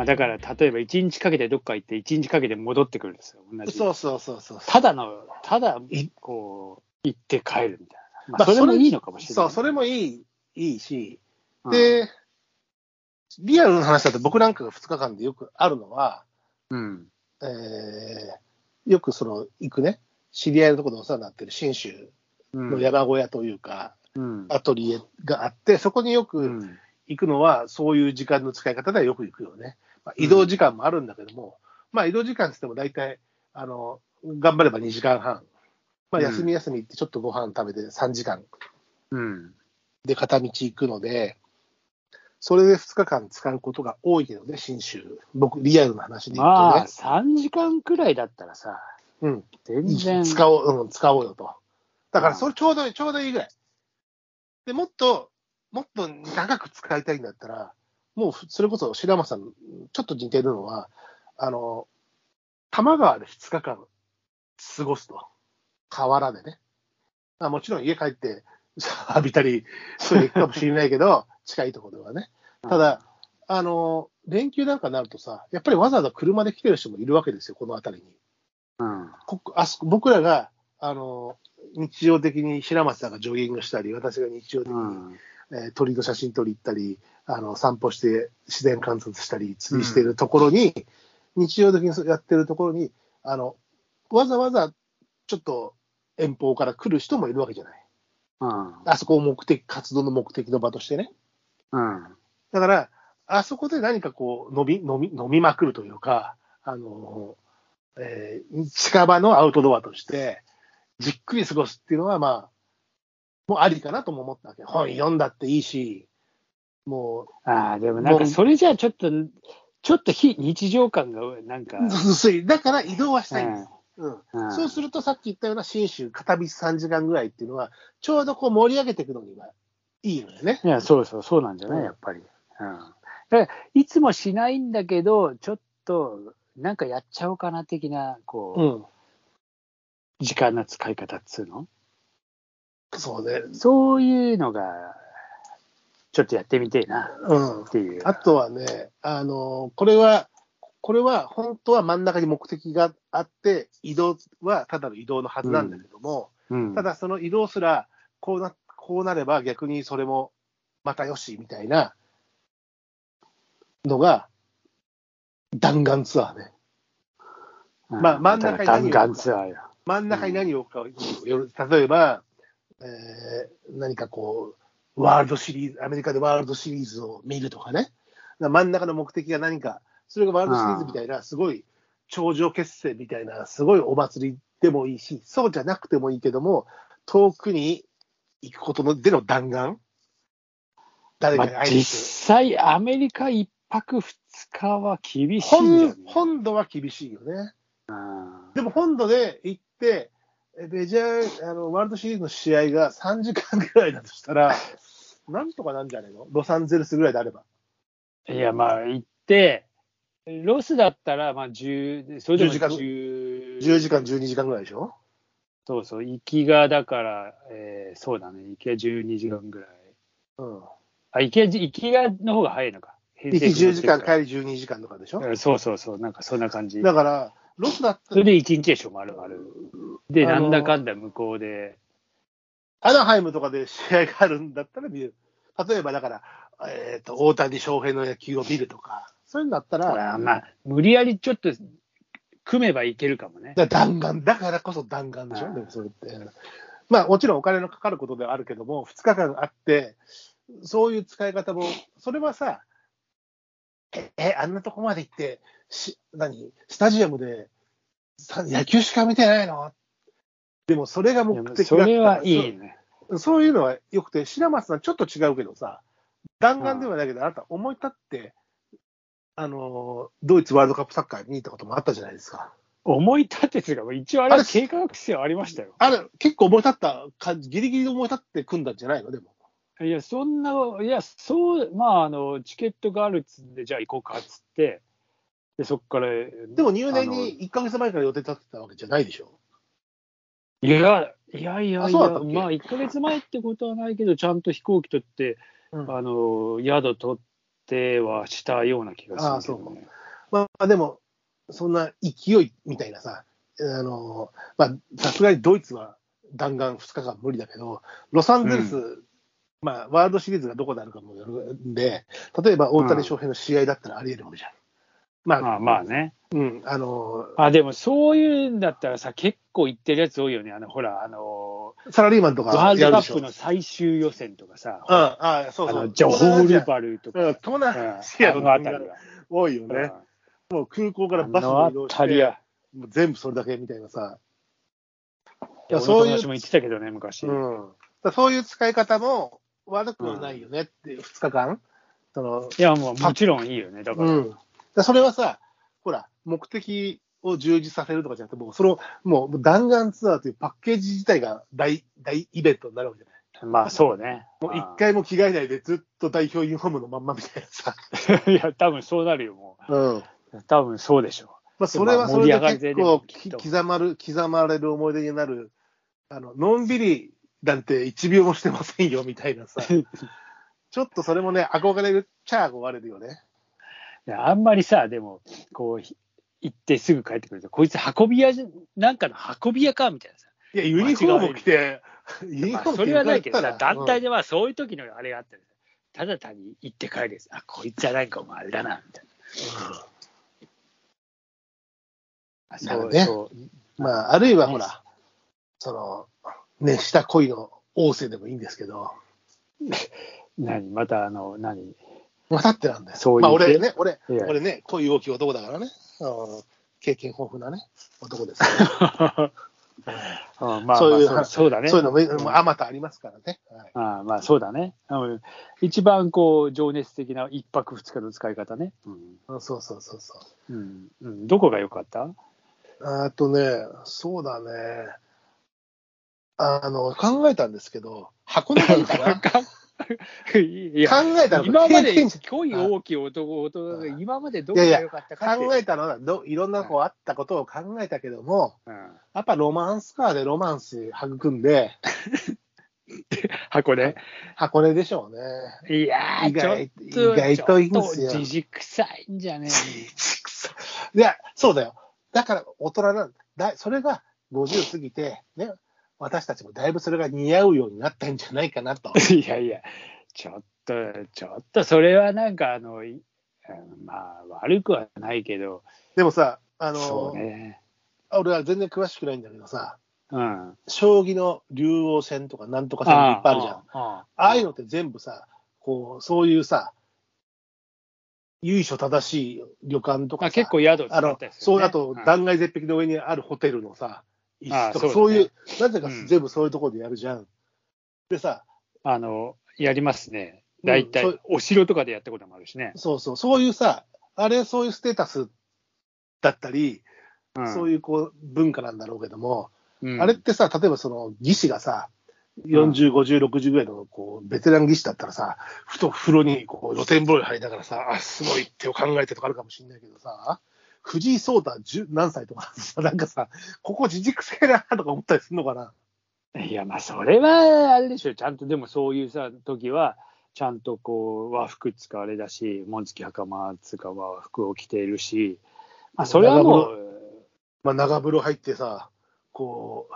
まあ、だから、例えば1日かけてどっか行って、1日かけて戻ってくるんですよ、同じ。そうそうそうそう。ただの、ただい、こう、行って帰るみたいな。まあ、まあそれもいいのかもしれない。そう、それもいい、いいし、うん、で、リアルな話だと僕なんかが2日間でよくあるのは、うん。えー、よくその、行くね、知り合いのところでお世話になってる信州うん。の山小屋というか、うん。アトリエがあって、そこにようくん。行くのは、そういう時間の使い方ではよく行くよね。まあ、移動時間もあるんだけども、まあ移動時間って言っても大体、あの、頑張れば2時間半。まあうん休み休み行ってちょっとご飯食べて3時間うん。で片道行くので、それで2日間使うことが多いけどね、信州。僕、リアルな話で言うまあ、とね。3時間くらいだったらさ、うん。全然。使おう、うん、使おうよと。だから、それちょうどいい、ちょうどいいぐらい。で、もっと、もっと長く使いたいんだったら、もう、それこそ白間さん、ちょっと似てるのは、あの、多摩川で2日間過ごすと。河原でね。まあ、もちろん家帰って、浴びたり、そういうかもしれないけど、近いところではね。ただ、あの、連休なんかになるとさ、やっぱりわざわざ車で来てる人もいるわけですよ、この辺りに。うん。こあそこ僕らがあの日常的に白松さんがジョギングしたり、私が日常的に、うん。えー鳥の写真撮り行ったりあの、散歩して自然観察したり、釣りしてるところに、日常的にやってるところにあの、わざわざちょっと遠方から来る人もいるわけじゃない。うん。あそこを目的、活動の目的の場としてね。うん。だから、あそこで何かこう、飲み、飲み、飲みまくるというか、あの、えー近場のアウトドアとして、じっくり過ごすっていうのは、まあ、もうありかなとも思ったわけ。本読んだっていいし、もああ、でもなんかそれじゃあちょっと、ちょっと非日常感がなんか、う、薄い。だから移動はしたいんです。うんうんそうすると、さっき言ったような信州片道3時間ぐらいっていうのは、ちょうどこう盛り上げていくのにはいいのよね。いや、そうそう、そうなんじゃない、うんやっぱり。うん。だからいつもしないんだけど、ちょっと、なんかやっちゃおうかな的な、こう、うん。時間の使い方っつうの？そうね。そういうのが、ちょっとやってみてえなうん。っていう。あとはね、あの、これは、これは本当は真ん中に目的があって、移動はただの移動のはずなんだけども、うん、ただその移動すら、こうな、こうなれば逆にそれもまたよし、みたいなのが、弾丸ツアーね。うん、まあ真ん中に何を弾丸ツアーよ。真ん中に何を置くか例えば、えー何かこう、ワールドシリーズ、アメリカでワールドシリーズを見るとかね、真ん中の目的が何か、それがワールドシリーズみたいな、すごい頂上決戦みたいな、すごいお祭りでもいいし、そうじゃなくてもいいけども、遠くに行くことのでの弾丸、誰かまあ、に会いに実行く。際、アメリカ一泊二日は厳しいんじゃ本ね本土は厳しいよね。うん。でも本土で行って、えメジャーあのワールドシリーズの試合が3時間ぐらいだとしたら、なんとかなんじゃないの？ロサンゼルスぐらいであれば。いや、まあ、行って、ロスだったら、まあ、10、それでも10時間？10 10時間、12時間ぐらいでしょ？そうそう、行きがだから、えーそうだね、行きが12時間ぐらい。うん。あ、行きが、行きがの方が早いのか。行き10時間、帰帰り12時間とかでしょ？りそうそうそう、なんかそんな感じ。だから、ロスだったそれで1日でしょ、丸々。で、あのなんだかんだ向こうで。アナハイムとかで試合があるんだったら見る。例えばだから、えっ、と、大谷翔平の野球を見るとか、そういうんだったら、あまあ、無理やりちょっと組めばいけるかもね。だ弾丸、だからこそ弾丸でしょ、うんでもそれって。まあもちろんお金のかかることではあるけども、2日間あって、そういう使い方も、それはさ、え、えあんなとこまで行って、し何、スタジアムでさ野球しか見てないのでもそれが目的だったそれはいいね。そうそういうのはよくて、白松さんちょっと違うけどさ、弾丸ではないけど、あなた思い立って、あの、ドイツワールドカップサッカーに行ったこともあったじゃないですか。思い立てつうか、一応あれは計画性ありましたよ。あれ、結構思い立った感じ、ギリギリ思い立って組んだんじゃないの？でも。いや、そんな、いや、そう、まあ、あの、チケットがあるっつんで、じゃあ行こうかっつって、で、そっから。でも入念に1ヶ月前から予定立ってたわけじゃないでしょ？いや、いやいや。いや、あまあ、1ヶ月前ってことはないけど、ちゃんと飛行機取って、うん。あの、宿取ってはしたような気がするけどね。まあ、でも、そんな勢いみたいなさ、あの、まあ、さすがにドイツは弾丸2日間無理だけど、ロサンゼルス、うまあ、ワールドシリーズがどこであるかもよるんで、例えば大谷翔平の試合だったらあり得るわけじゃん。まあ、まあまあね。うん、あの、あ、でもそういうんだったらさ、結構行ってるやつ多いよね。あの、ほら、あの、サラリーマンとかワールドカ。ップの最終予選とかさ、うん、ああ、そうそう。ジョホールバルとか、うん、東南アジアあののあたりは。多いよね。うんもう空港からあバスのあで移動して。もう全部それだけみたいなさ。いやそういうも言ってたけどね、昔。うん。だそういう使い方も悪くはないよねっていう、2日間。その、いや、もうもちろんいいよね。だから。うん。だそれはさ、ほら、目的を充実させるとかじゃなくて、もうその、もう弾丸ツアーというパッケージ自体が大、大イベントになるわけじゃない。まあそうね。もう一回も着替えないでずっと代表ユニフォームのまんまみたいなさ。いや、多分そうなるよ、もうん。う。多分そうでしょまあ、それはそれで結で構刻まる、刻まれる思い出になる、あの、のんびりなんて1秒もしてませんよみたいなさ。ちょっとそれもね、憧れるっちゃ憧れるよね。あんまりさ、でも、こう、ひ行ってすぐ帰ってくると、こいつ運び屋じゃ、なんかの運び屋かみたいなさ。いや、ユニフォーム着て、ユニフォーム着てまあそれはないけどさ、団体ではそういう時のあれがあったらさただ単に行って帰るです。あ、こいつはなんかお前あれだな、みたいな。うなるねそう。うんまあ、あるいはほら、その、熱した恋の王政でもいいんですけど、何？またあの、何？またってなんだよ。そういうまあ、俺ね、俺、いや俺ね、恋大きい男だからね、経験豊富なね、男ですから、う んまあ、そういうまあそうだね。そういうのも、あまたありますからね。はいああまあそうだね。うん一番こう情熱的な一泊二日の使い方ね。うんうんそうそうそうそう。うんうん、どこが良かった？あとね、そうだね。あの、考えたんですけど、箱根がいいかな。いや考えたの今まで経験者。恋大きい男男が今までどこいやいやが良かったかって。考えたのはど、いろんなこうあったことを考えたけども、うん。やっぱロマンスカーでロマンス育んで、箱根？箱根でしょうね。いやー意外意外といいんですよ。じじくさいんじゃね？いや、そうだよ。だから大人なんだ。それが50過ぎて、ね、私たちもだいぶそれが似合うようになったんじゃないかなと。え いやいや、ちょっと、ちょっとそれはなんかあの、まあ悪くはないけど、でもさ、あその、うね。俺は全然詳しくないんだけどさ、うん。将棋の竜王戦とかなんとか戦っていっぱいあるじゃん。あああいうのって全部さ、こう、そういうさ、由緒正しい旅館とか結構宿使あの。そう、あとん断崖絶壁の上にあるホテルのさ、一室とか、あそうそういう、なぜかうん全部そういうところでやるじゃん。でさ、あの、やりますね。大体、お城とかでやったこともあるしね。そうそう、そういうさ、あれ、そういうステータスだったり、うんそういうこう文化なんだろうけども、うんあれってさ、例えばその技師がさ、40、50、60ぐらいのこうベテラン技師だったらさ、ふと風呂にこう露天風呂に入りながらさ、あ、すごい手を考えてとかあるかもしれないけどさ、藤井聡太10何歳とかさ、なんかさ、ここ自軸性だなとか思ったりするのかな。いや、まあ、それは、あれでしょ。ちゃんと、でもそういうさ、時は、ちゃんとこう、和服使われだし、紋付き袴つうか和服を着ているし、まあ、それはもう、まあ、長風呂入ってさ、こう、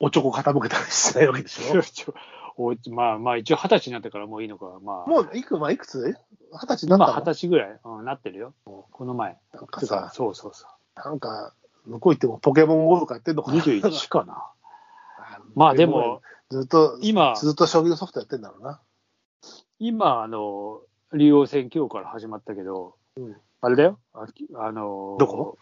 おちょこ傾けたりしてないわけでしょ おまあまあ、一応二十歳になったからもういいのか。まあ、もういく、まあ、いくつ？二十歳になったの？まあ二十歳ぐらい、うん、なってるよ。この前。なんかさ、そうそうそなんか、向こう行ってもポケモン GO とかやってんのう。かな？21かな。まあでも、、ずっと、今、ずっと将棋のソフトやってんだろうな。今、あの、竜王戦今日から始まったけど、うんあれだよ。ああの、どこ？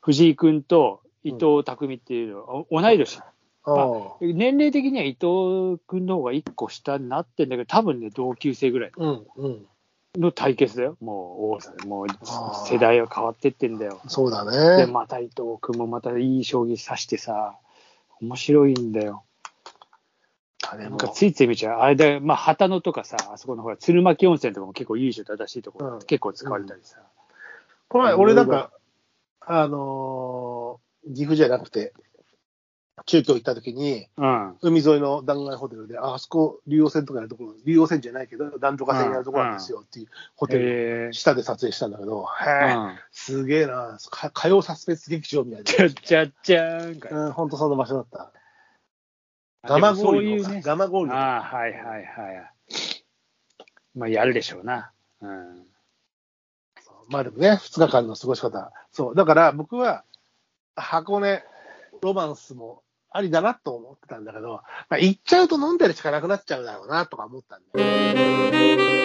藤井君と伊藤匠っていうの、お同い年。ああ年齢的には伊藤君の方が1個下になってんだけど、多分ね、同級生ぐらいうん、うん。の対決だよ。もう、王さん。もう世代は変わってってんだよ。そうだで、ね。また伊藤君もまたいい将棋指してさ、面白いんだよ。あれもなんかついつい見ちゃう。あれで、まあ、旗野とかさ、あそこのほら、鶴巻温泉とかも結構由緒正しいところ、うん結構使われたりさ。この前、俺なんか、あのー岐阜じゃなくて、中京行った時に、うん。海沿いの弾丸ホテルで、ああそこ、竜王線とかやるところ、竜王線じゃないけど、男女河線やるところなんですよっていうホテル下で撮影したんだけど、え。へえ、うん。すげえな、か火曜サスペンス劇場みたいちゃっちゃっちゃーんか。うん、ほんとその場所だった。ガマゴーねガ。マゴーリのああ、はいはいはい。まあ、やるでしょうな。うん。まあでもね、2日間の過ごし方。そう。だから僕は、箱根ロマンスもありだなと思ってたんだけど、まあ、行っちゃうと飲んでるしかなくなっちゃうだろうなとか思ったんで。